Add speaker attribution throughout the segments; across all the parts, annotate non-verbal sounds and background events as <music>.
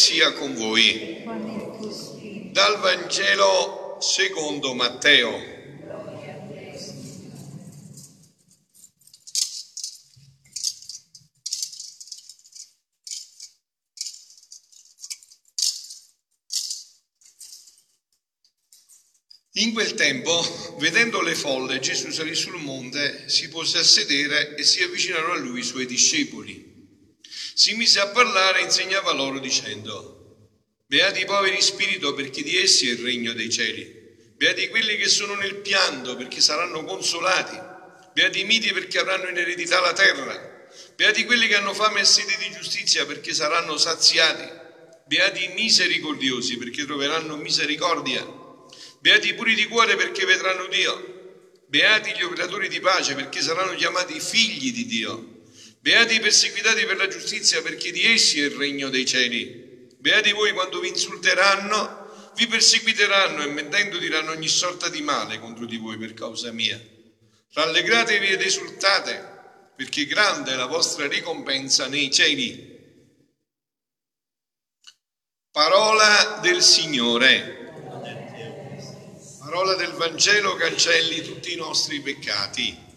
Speaker 1: sia con voi. Dal Vangelo secondo Matteo. In quel tempo, vedendo le folle, Gesù salì sul monte, si pose a sedere e si avvicinarono a lui i suoi discepoli. Si mise a parlare e insegnava loro dicendo, Beati i poveri spirito perché di essi è il regno dei cieli. Beati quelli che sono nel pianto perché saranno consolati. Beati i miti perché avranno in eredità la terra. Beati quelli che hanno fame e sede di giustizia perché saranno saziati. Beati i misericordiosi perché troveranno misericordia. Beati i puri di cuore perché vedranno Dio. Beati gli operatori di pace perché saranno chiamati figli di Dio. Beati i perseguitati per la giustizia perché di essi è il regno dei cieli. Beati voi quando vi insulteranno, vi perseguiteranno e mentendo diranno ogni sorta di male contro di voi per causa mia. Rallegratevi ed esultate perché grande è la vostra ricompensa nei cieli. Parola del Signore parola del Vangelo cancelli tutti i nostri peccati.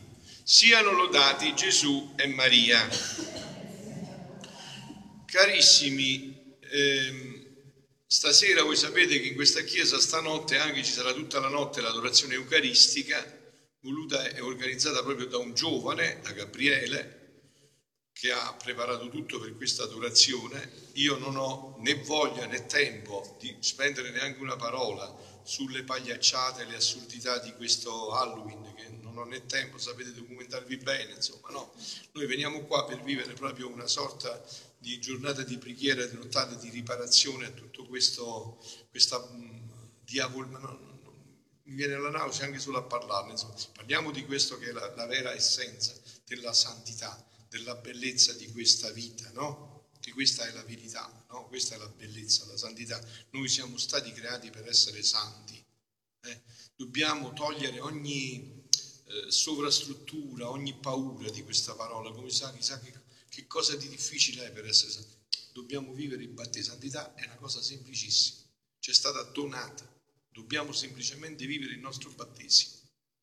Speaker 1: Siano lodati Gesù e Maria. Carissimi, ehm, stasera voi sapete che in questa chiesa stanotte anche ci sarà tutta la notte l'adorazione eucaristica, voluta e organizzata proprio da un giovane, da Gabriele, che ha preparato tutto per questa adorazione. Io non ho né voglia né tempo di spendere neanche una parola sulle pagliacciate, le assurdità di questo Halloween, che non né tempo, sapete documentarvi bene, insomma, no. Noi veniamo qua per vivere proprio una sorta di giornata di preghiera, di nottata di riparazione a tutto questo, questa diavolo, no, no, mi viene la nausea anche solo a parlarne, insomma. parliamo di questo che è la, la vera essenza della santità, della bellezza di questa vita, no? che questa è la verità, no? questa è la bellezza, la santità. Noi siamo stati creati per essere santi. Eh? Dobbiamo togliere ogni eh, sovrastruttura, ogni paura di questa parola, come sa, chissà che, che cosa di difficile è per essere santi. Dobbiamo vivere il battesimo. Santità è una cosa semplicissima, ci è stata donata. Dobbiamo semplicemente vivere il nostro battesimo.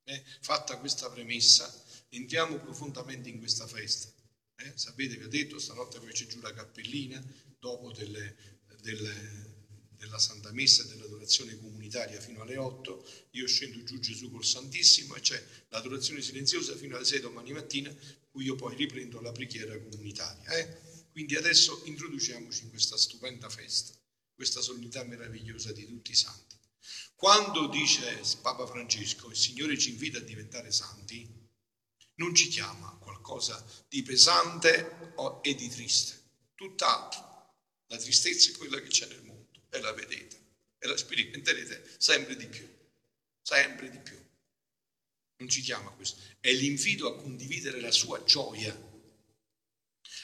Speaker 1: Eh? Fatta questa premessa, entriamo profondamente in questa festa. Eh? Sapete, vi ho detto, stanotte poi c'è giù la cappellina, dopo delle, delle, della Santa Messa e dell'adorazione comunitaria fino alle 8, io scendo giù Gesù col Santissimo e c'è l'adorazione silenziosa fino alle 6 domani mattina, cui io poi riprendo la preghiera comunitaria. Eh? Quindi adesso introduciamoci in questa stupenda festa, questa solennità meravigliosa di tutti i santi. Quando dice Papa Francesco, il Signore ci invita a diventare santi, non ci chiama qualcosa di pesante e di triste, tutt'altro. La tristezza è quella che c'è nel mondo e la vedete e la sperimenterete sempre di più, sempre di più. Non ci chiama questo, è l'invito a condividere la sua gioia,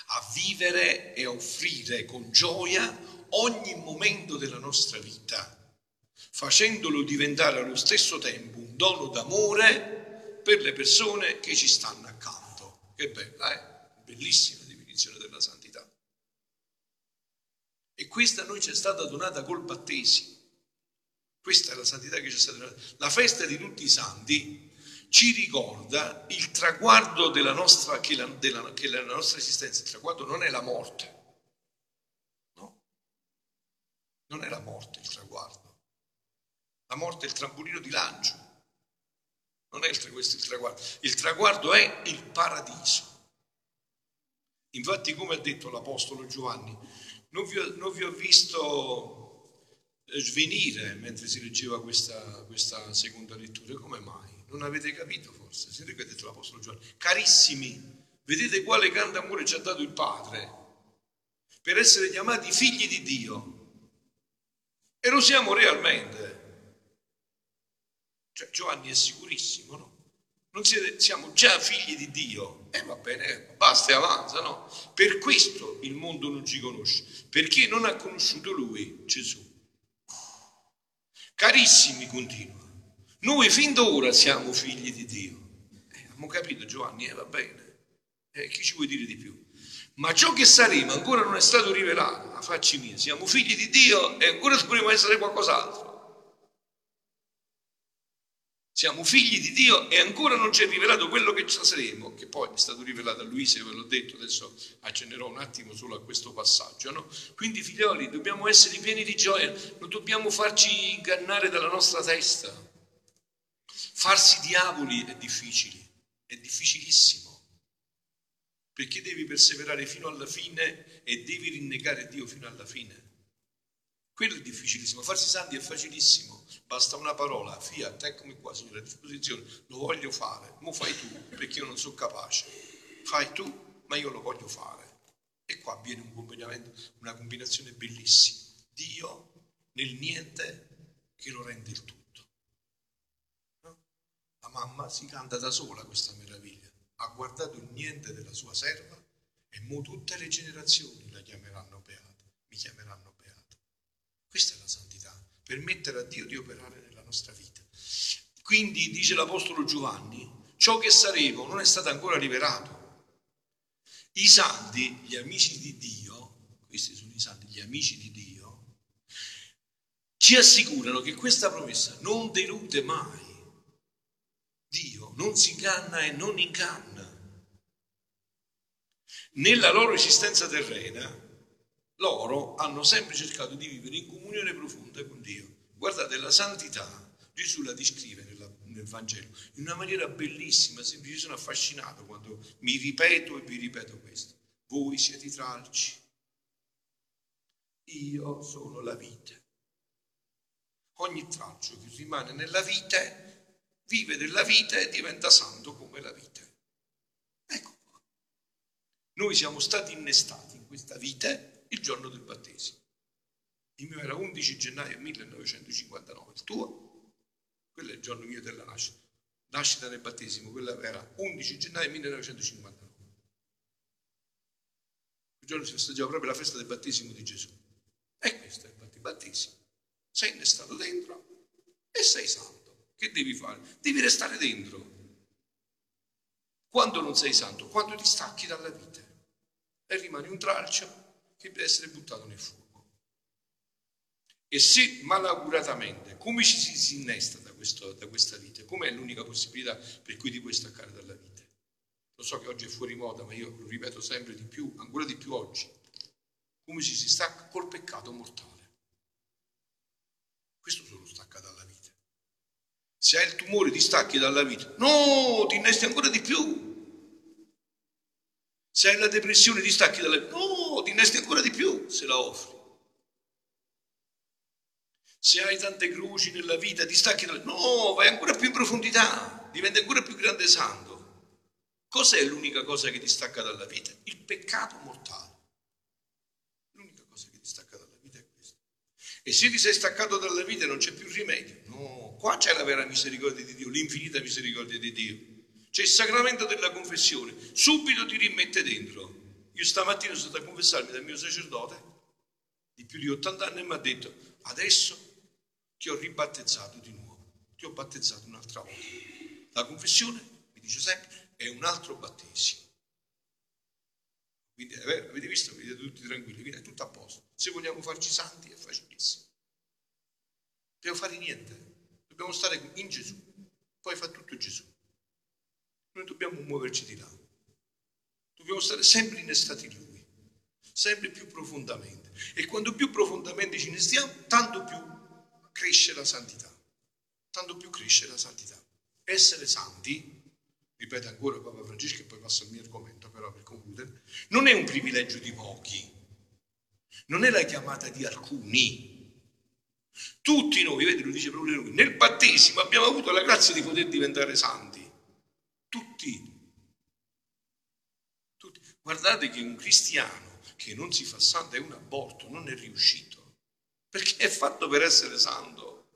Speaker 1: a vivere e offrire con gioia ogni momento della nostra vita, facendolo diventare allo stesso tempo un dono d'amore per le persone che ci stanno accanto. Che bella, eh? Bellissima definizione della santità. E questa noi ci è stata donata col battesimo. Questa è la santità che ci è stata donata. La festa di tutti i santi ci ricorda il traguardo della nostra, che, la, della, che la nostra esistenza, il traguardo non è la morte. No? Non è la morte il traguardo. La morte è il trampolino di lancio non è questo il traguardo. Il traguardo è il paradiso. Infatti, come ha detto l'Apostolo Giovanni, non vi ho, non vi ho visto eh, svenire mentre si leggeva questa, questa, seconda lettura. Come mai? Non avete capito forse? Sentite che ha detto l'Apostolo Giovanni. Carissimi, vedete quale grande amore ci ha dato il Padre per essere chiamati figli di Dio. E lo siamo realmente. Cioè, Giovanni è sicurissimo, no? Non siete, siamo già figli di Dio. E eh, va bene, basta e avanza, no? Per questo il mondo non ci conosce, perché non ha conosciuto Lui, Gesù. Carissimi, continua, noi fin d'ora siamo figli di Dio. Eh, abbiamo capito Giovanni, eh, va bene. Eh, chi ci vuoi dire di più? Ma ciò che saremo ancora non è stato rivelato. A facci mia, siamo figli di Dio e ancora dovremo essere qualcos'altro. Siamo figli di Dio e ancora non ci è rivelato quello che saremo, che poi è stato rivelato a Luisa, ve l'ho detto, adesso accennerò un attimo solo a questo passaggio. No? Quindi figlioli, dobbiamo essere pieni di gioia, non dobbiamo farci ingannare dalla nostra testa. Farsi diavoli è difficile, è difficilissimo, perché devi perseverare fino alla fine e devi rinnegare Dio fino alla fine. Quello è difficilissimo, farsi santi è facilissimo Basta una parola, fiat, eccomi qua, Signore, a disposizione, lo voglio fare, mo fai tu, perché io non sono capace. Fai tu, ma io lo voglio fare. E qua avviene un una combinazione bellissima. Dio nel niente che lo rende il tutto. No? La mamma si canta da sola questa meraviglia. Ha guardato il niente della sua serva e mo tutte le generazioni la chiameranno beata, mi chiameranno beata. Questa è la santità permettere a Dio di operare nella nostra vita. Quindi dice l'Apostolo Giovanni, ciò che saremo non è stato ancora rivelato. I santi, gli amici di Dio, questi sono i santi, gli amici di Dio, ci assicurano che questa promessa non delude mai. Dio non si inganna e non inganna. Nella loro esistenza terrena loro hanno sempre cercato di vivere in comunione profonda con Dio. Guardate, la santità, Gesù la descrive nella, nel Vangelo in una maniera bellissima, semplice, sono affascinato quando mi ripeto e vi ripeto questo. Voi siete i tralci, io sono la vite. Ogni tralcio che rimane nella vite vive della vita e diventa santo come la vite. Ecco qua. Noi siamo stati innestati in questa vite il giorno del battesimo. Il mio era 11 gennaio 1959, il tuo? Quello è il giorno mio della nascita. Nascita nel battesimo, quella era 11 gennaio 1959. Il giorno si festeggiava proprio la festa del battesimo di Gesù. E questo è il battesimo. Sei innestato dentro e sei santo. Che devi fare? Devi restare dentro. Quando non sei santo? Quando ti stacchi dalla vita e rimani un tralcio che deve essere buttato nel fuoco. E se malauguratamente, come ci si innesta da, questo, da questa vita? Com'è l'unica possibilità per cui ti puoi staccare dalla vita? Lo so che oggi è fuori moda, ma io lo ripeto sempre di più, ancora di più oggi. Come ci si stacca col peccato mortale. Questo solo stacca dalla vita. Se hai il tumore ti stacchi dalla vita. No, ti innesti ancora di più. Se hai la depressione ti stacchi dalla vita. No, ti innesti ancora di più se la offri. Se hai tante croci nella vita ti stacchi vita. No, vai ancora più in profondità, diventi ancora più grande santo. Cos'è l'unica cosa che ti stacca dalla vita? Il peccato mortale. L'unica cosa che ti stacca dalla vita è questa. E se ti sei staccato dalla vita non c'è più rimedio. No, qua c'è la vera misericordia di Dio, l'infinita misericordia di Dio c'è il sacramento della confessione, subito ti rimette dentro. Io stamattina sono stato a confessarmi dal mio sacerdote di più di 80 anni e mi ha detto adesso ti ho ribattezzato di nuovo, ti ho battezzato un'altra volta. La confessione, mi dice sempre, è un altro battesimo. Quindi eh, avete visto, vedete tutti tranquilli, quindi è tutto a posto. Se vogliamo farci santi è facilissimo. Non dobbiamo fare niente, dobbiamo stare in Gesù, poi fa tutto Gesù. Noi dobbiamo muoverci di là. Dobbiamo stare sempre innestati in Lui, sempre più profondamente. E quando più profondamente ci innestiamo, tanto più cresce la santità. Tanto più cresce la santità. Essere santi, ripeto ancora Papa Francesco e poi passo al mio argomento però per concludere, non è un privilegio di pochi, non è la chiamata di alcuni. Tutti noi, vedi, lo dice proprio lui, nel battesimo abbiamo avuto la grazia di poter diventare santi. Tutti. Tutti. Guardate che un cristiano che non si fa santo è un aborto, non è riuscito, perché è fatto per essere santo.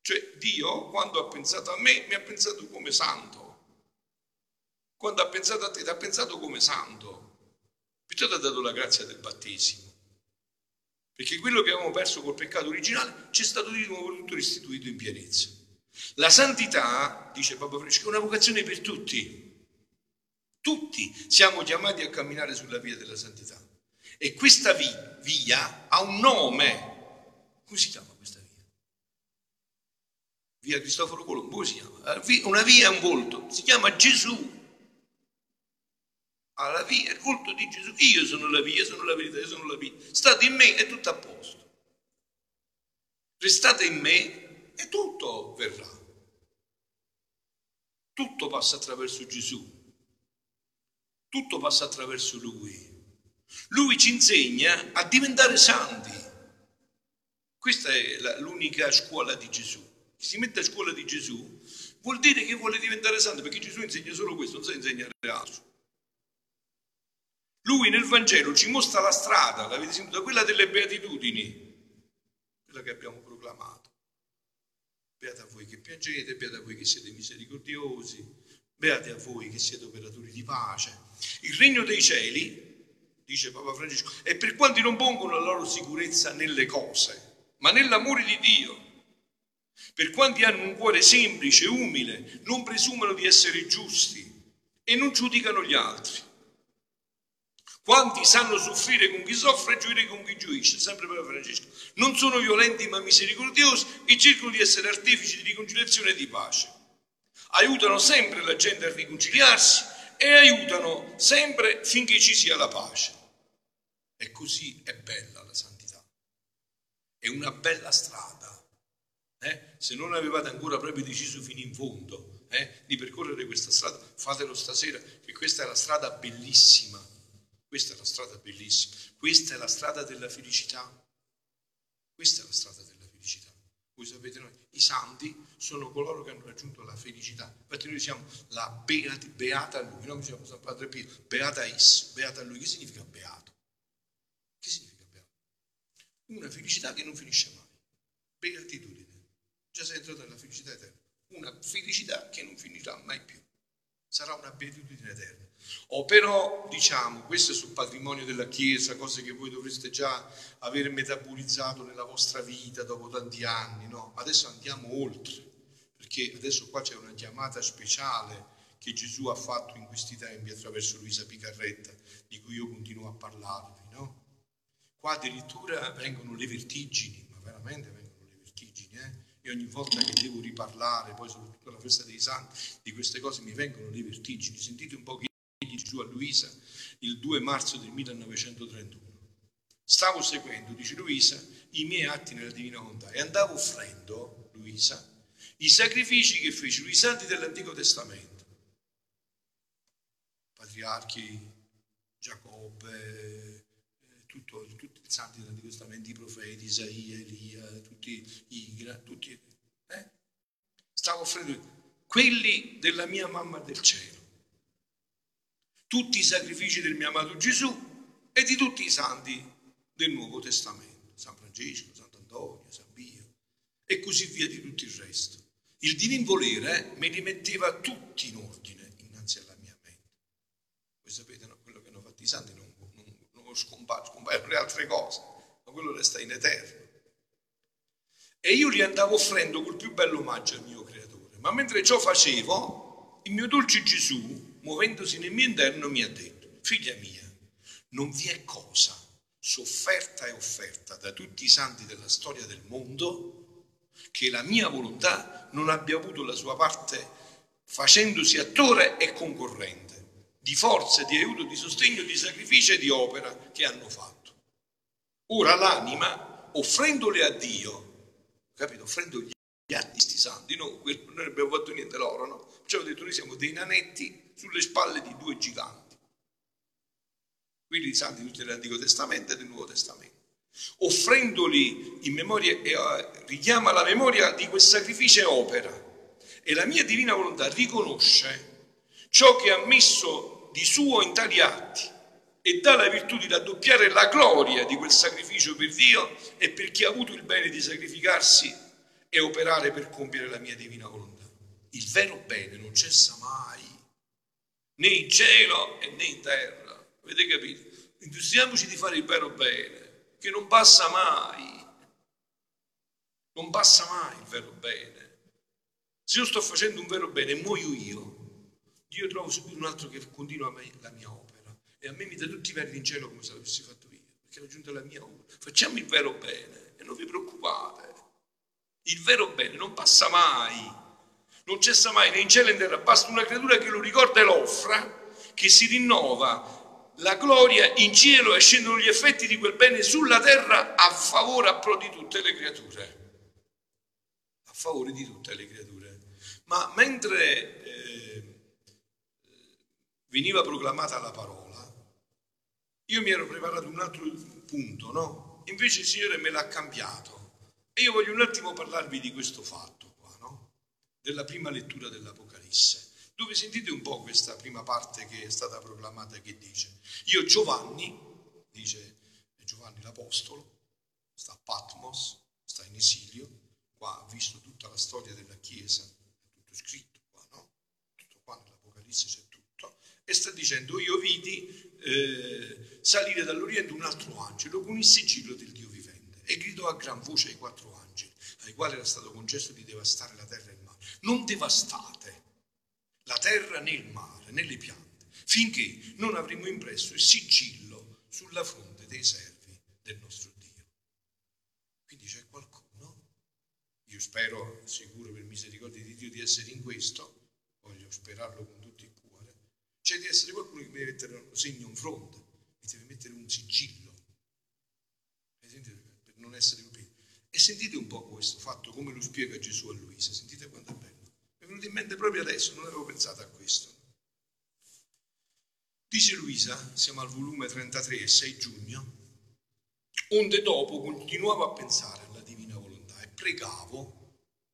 Speaker 1: Cioè Dio quando ha pensato a me mi ha pensato come santo. Quando ha pensato a te ti ha pensato come santo. Perciò ti ha dato la grazia del battesimo. Perché quello che avevamo perso col peccato originale ci è stato di nuovo tutto restituito in pienezza. La santità, dice Papa Francesco, è una vocazione per tutti. Tutti siamo chiamati a camminare sulla via della santità. E questa via ha un nome. Come si chiama questa via? Via Cristoforo Colombo, si chiama? Una via è un volto, si chiama Gesù. Alla via, il volto di Gesù. Io sono la via, sono la verità, io sono la via. State in me e tutto a posto. Restate in me e tutto verrà. Tutto passa attraverso Gesù. Tutto passa attraverso Lui. Lui ci insegna a diventare santi. Questa è l'unica scuola di Gesù. Chi si mette a scuola di Gesù vuol dire che vuole diventare santo, perché Gesù insegna solo questo, non sa insegnare altro. Lui nel Vangelo ci mostra la strada, l'avete sentito, quella delle beatitudini, quella che abbiamo proclamato. Beata voi che piangete, beata voi che siete misericordiosi, beati a voi che siete operatori di pace. Il regno dei cieli, dice Papa Francesco, è per quanti non pongono la loro sicurezza nelle cose, ma nell'amore di Dio. Per quanti hanno un cuore semplice, umile, non presumono di essere giusti e non giudicano gli altri. Quanti sanno soffrire con chi soffre e gioire con chi gioisce, sempre Papa Francesco. Non sono violenti ma misericordiosi e cercano di essere artefici di riconciliazione e di pace. Aiutano sempre la gente a riconciliarsi e aiutano sempre finché ci sia la pace. E così è bella la santità. È una bella strada. Eh? Se non avevate ancora proprio deciso fino in fondo eh, di percorrere questa strada, fatelo stasera, che questa è la strada bellissima questa è la strada bellissima, questa è la strada della felicità. Questa è la strada della felicità. Voi sapete noi, i santi sono coloro che hanno raggiunto la felicità. Infatti noi siamo la beata, beata lui, noi siamo San Padre Pio, beata is, beata lui. Che significa beato? Che significa beato? Una felicità che non finisce mai. Beatitudine. Già sei entrato nella felicità eterna. Una felicità che non finirà mai più. Sarà una beatitudine eterna. O però, diciamo, questo è sul patrimonio della Chiesa, cose che voi dovreste già aver metabolizzato nella vostra vita dopo tanti anni, no? Adesso andiamo oltre, perché adesso qua c'è una chiamata speciale che Gesù ha fatto in questi tempi attraverso Luisa Picarretta, di cui io continuo a parlarvi, no? Qua addirittura vengono le vertigini, ma veramente vengono le vertigini, eh? E ogni volta che devo riparlare, poi soprattutto alla festa dei santi, di queste cose mi vengono le vertigini. Sentite un po' che giù a Luisa il 2 marzo del 1931. Stavo seguendo, dice Luisa, i miei atti nella Divina Volontà e andavo offrendo, Luisa, i sacrifici che fecero i santi dell'Antico Testamento. Patriarchi, Giacobbe, tutto, tutti i santi dell'Antico Testamento, i profeti, Isaia, Elia, tutti i tutti, eh? Stavo offrendo quelli della mia mamma del cielo tutti i sacrifici del mio amato Gesù e di tutti i santi del Nuovo Testamento, San Francesco, Sant'Antonio, San Pio e così via di tutto il resto. Il divin volere me li metteva tutti in ordine innanzi alla mia mente. Voi sapete, no, quello che hanno fatto i santi non scompare, scompaiono le altre cose, ma quello resta in eterno. E io gli andavo offrendo col più bello omaggio al mio creatore. Ma mentre ciò facevo, il mio dolce Gesù muovendosi nel mio interno, mi ha detto, figlia mia, non vi è cosa sofferta e offerta da tutti i santi della storia del mondo che la mia volontà non abbia avuto la sua parte facendosi attore e concorrente di forza, di aiuto, di sostegno, di sacrificio e di opera che hanno fatto. Ora l'anima, offrendole a Dio, capito, offrendo gli atti santi, no, non abbiamo fatto niente loro, no? Cioè ho detto noi siamo dei nanetti sulle spalle di due giganti. Quindi i santi tutti dell'Antico Testamento e del Nuovo Testamento. Offrendoli in memoria, eh, richiama la memoria di quel sacrificio e opera. E la mia divina volontà riconosce ciò che ha messo di suo in tali atti e dà la virtù di raddoppiare la gloria di quel sacrificio per Dio e per chi ha avuto il bene di sacrificarsi e operare per compiere la mia divina volontà. Il vero bene non cessa mai né in cielo né in terra. Avete capito? Industriamoci di fare il vero bene, che non passa mai. Non passa mai il vero bene. Se io sto facendo un vero bene muoio io, Dio trova subito un altro che continua la mia opera e a me mi dà tutti i verdi in cielo come se l'avessi fatto io, perché è raggiunta la mia opera. Facciamo il vero bene e non vi preoccupate. Il vero bene non passa mai, non cessa mai né in cielo né in terra, basta una creatura che lo ricorda e lo offra, che si rinnova la gloria in cielo e scendono gli effetti di quel bene sulla terra a favore a pro di tutte le creature. A favore di tutte le creature. Ma mentre eh, veniva proclamata la parola, io mi ero preparato un altro punto, no? Invece il Signore me l'ha cambiato. E io voglio un attimo parlarvi di questo fatto qua, no? Della prima lettura dell'Apocalisse dove sentite un po' questa prima parte che è stata proclamata che dice, io Giovanni, dice Giovanni l'Apostolo, sta a Patmos, sta in esilio, qua ha visto tutta la storia della Chiesa, è tutto scritto qua, no? Tutto qua nell'Apocalisse c'è e sta dicendo, io vidi eh, salire dall'Oriente un altro angelo con il sigillo del Dio vivente e gridò a gran voce ai quattro angeli, ai quali era stato concesso di devastare la terra e il mare. Non devastate, la terra né il mare né le piante, finché non avremo impresso il sigillo sulla fronte dei servi del nostro Dio. Quindi c'è qualcuno, io spero, sicuro per misericordia di Dio di essere in questo, voglio sperarlo con c'è di essere qualcuno che mi deve mettere un segno in fronte, mi deve mettere un sigillo, per non essere colpito. E sentite un po' questo fatto, come lo spiega Gesù a Luisa, sentite quanto è bello venuto in mente proprio adesso, non avevo pensato a questo. Dice Luisa, siamo al volume 33, 6 giugno, onde dopo continuavo a pensare alla divina volontà e pregavo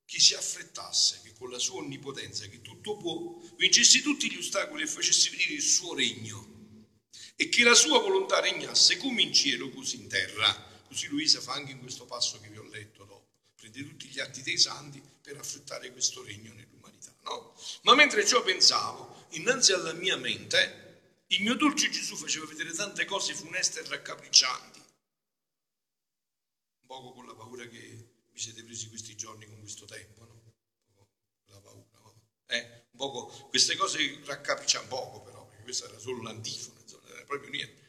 Speaker 1: che si affrettasse, che con la sua onnipotenza, che tutto può, vincesse tutti gli ostacoli e facesse venire il suo regno e che la sua volontà regnasse come in cielo così in terra. Così Luisa fa anche in questo passo che vi ho letto dopo. Prende tutti gli atti dei santi per affrettare questo regno nel no? Ma mentre ciò pensavo, innanzi alla mia mente, il mio dolce Gesù faceva vedere tante cose funeste e raccapriccianti. Un poco con la paura che vi siete presi questi giorni con questo tempo, no? La paura, no? Eh? Un poco, queste cose raccapricciano poco però, perché questa era solo l'antifona, insomma, era proprio niente.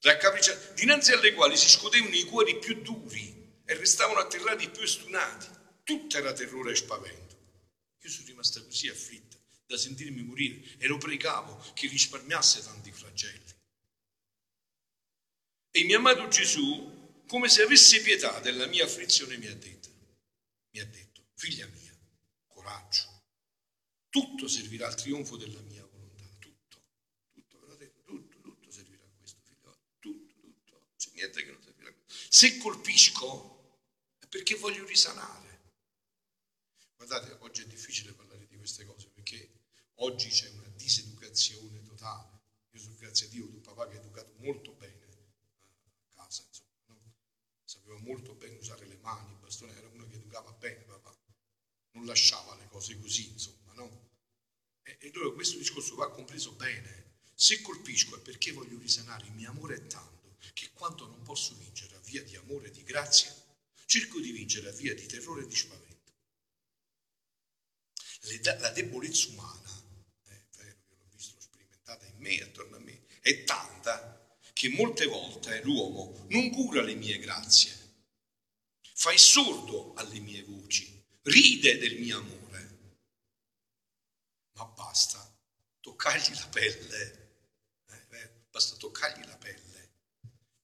Speaker 1: Raccapriccianti, dinanzi alle quali si scotevano i cuori più duri e restavano atterrati più stunati. Tutto era terrore e spavento. Io sono rimasta così afflitta da sentirmi morire e lo pregavo che risparmiasse tanti flagelli. E mio amato Gesù, come se avesse pietà della mia afflizione, mi ha detto, mi ha detto, figlia mia, coraggio, tutto servirà al trionfo della mia volontà, tutto, tutto, ve l'ho detto, tutto, tutto servirà a questo figlio, tutto, tutto, c'è niente che non servirà a questo. Se colpisco è perché voglio risanare. Guardate, oggi è difficile parlare di queste cose perché oggi c'è una diseducazione totale. Io sono grazie a Dio ho un papà che ha educato molto bene a casa, insomma, no? sapeva molto bene usare le mani, il bastone era uno che educava bene papà, non lasciava le cose così, insomma, no? E, e allora questo discorso va compreso bene. Se colpisco è perché voglio risanare, il mio amore è tanto che quando non posso vincere a via di amore e di grazia, cerco di vincere a via di terrore e di spavento. La debolezza umana, è vero, io l'ho visto, sperimentata in me, attorno a me, è tanta che molte volte l'uomo non cura le mie grazie, fa il sordo alle mie voci, ride del mio amore, ma basta toccargli la pelle, eh, basta toccargli la pelle,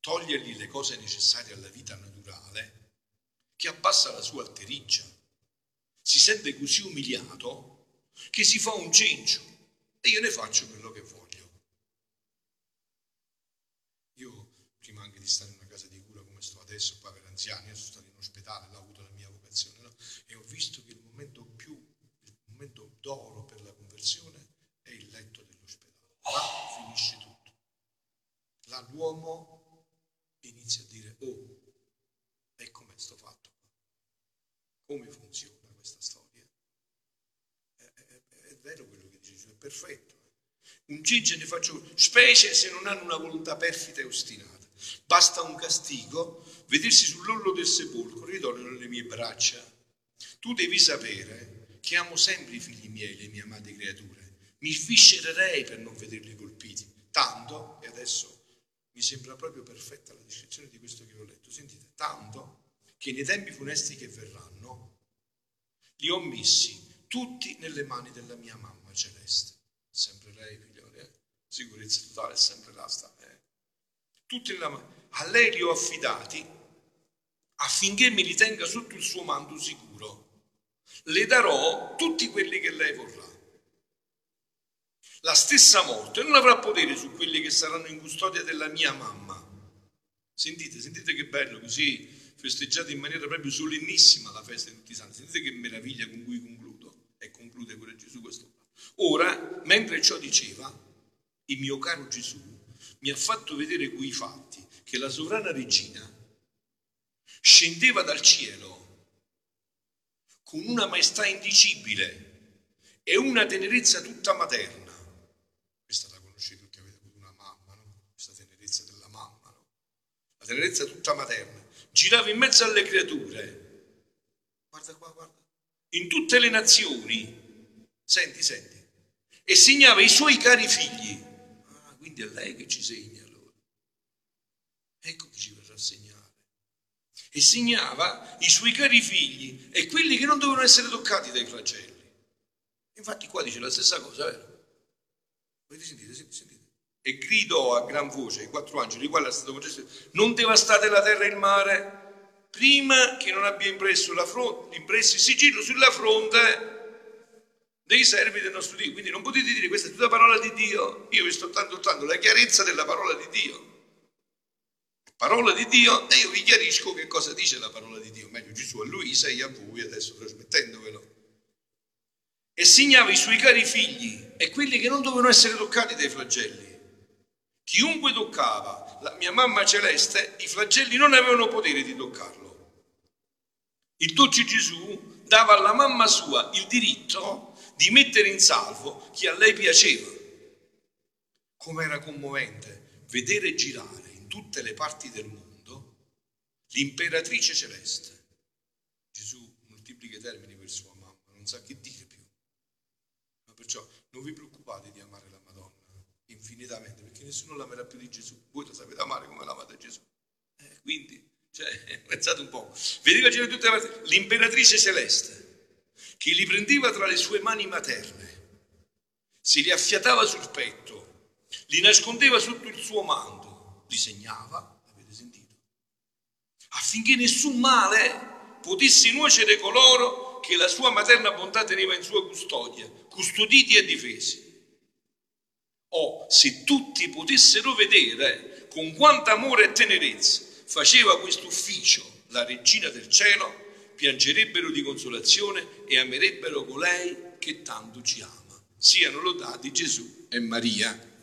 Speaker 1: togliergli le cose necessarie alla vita naturale, che abbassa la sua alterigia si sente così umiliato che si fa un cencio e io ne faccio quello che voglio. Io, prima anche di stare in una casa di cura come sto adesso, qua per anziani, io sono stato in ospedale, là ho avuto la mia vocazione, no? e ho visto che il momento più, il momento d'oro per la conversione è il letto dell'ospedale. Là finisce tutto. Là l'uomo inizia a dire, oh, e come sto fatto? Come funziona? questa storia. È, è, è vero quello che dice è perfetto. Un ginge ne faccio, specie se non hanno una volontà perfida e ostinata. Basta un castigo, vedersi sull'orlo del sepolcro, ritornano le mie braccia. Tu devi sapere che amo sempre i figli miei, le mie amate creature. mi sviscererei per non vederli colpiti. Tanto, e adesso mi sembra proprio perfetta la descrizione di questo che ho letto, sentite, tanto che nei tempi funesti che verranno li ho messi tutti nelle mani della mia mamma celeste. Sempre lei, figlioli, eh? sicurezza totale, sempre là sta. Eh? Tutti nella mano. A lei li ho affidati affinché mi li tenga sotto il suo manto sicuro. Le darò tutti quelli che lei vorrà. La stessa morte non avrà potere su quelli che saranno in custodia della mia mamma. Sentite, sentite che bello così festeggiate in maniera proprio solennissima la festa di tutti i santi. Sentite che meraviglia con cui concludo. E conclude pure Gesù questo. Ora, mentre ciò diceva, il mio caro Gesù mi ha fatto vedere quei fatti che la sovrana regina scendeva dal cielo con una maestà indicibile e una tenerezza tutta materna. Questa la conoscete tutti, avete avuto una mamma, no? Questa tenerezza della mamma, no? La tenerezza tutta materna. Girava in mezzo alle creature. Guarda qua, guarda. In tutte le nazioni. Senti, senti. E segnava i suoi cari figli. Ah, quindi è lei che ci segna allora. Ecco chi ci verrà a segnare e segnava i suoi cari figli e quelli che non dovevano essere toccati dai flagelli. Infatti qua dice la stessa cosa, vero? Sentito? Sentite, sentite. E gridò a gran voce ai quattro angeli, quale è stato concesso, non devastate la terra e il mare, prima che non abbia impresso, la fronte, impresso il sigillo sulla fronte dei servi del nostro Dio. Quindi non potete dire questa è tutta parola di Dio. Io vi sto tanto dando la chiarezza della parola di Dio parola di Dio e io vi chiarisco che cosa dice la parola di Dio. Meglio Gesù a Luisa e a voi, adesso trasmettendovelo. E segnava i suoi cari figli e quelli che non dovevano essere toccati dai flagelli. Chiunque toccava la mia mamma celeste, i flagelli non avevano potere di toccarlo. Il dolce Gesù dava alla mamma sua il diritto di mettere in salvo chi a lei piaceva. Com'era commovente vedere girare tutte le parti del mondo l'imperatrice celeste. Gesù moltiplica i termini per sua mamma, non sa che dire più. Ma perciò non vi preoccupate di amare la Madonna infinitamente, nessuno l'amerà più di Gesù. Voi lo sapete amare come l'amate Gesù. Eh, quindi, cioè, <laughs> pensate un po'. Vedeva girare tutte le parti l'imperatrice celeste, che li prendeva tra le sue mani materne, si li affiatava sul petto, li nascondeva sotto il suo manto disegnava, avete sentito, affinché nessun male potesse nuocere coloro che la sua materna bontà teneva in sua custodia, custoditi e difesi. O se tutti potessero vedere con quanto amore e tenerezza faceva questo ufficio la regina del cielo, piangerebbero di consolazione e amerebbero colei che tanto ci ama. Siano lodati Gesù e Maria.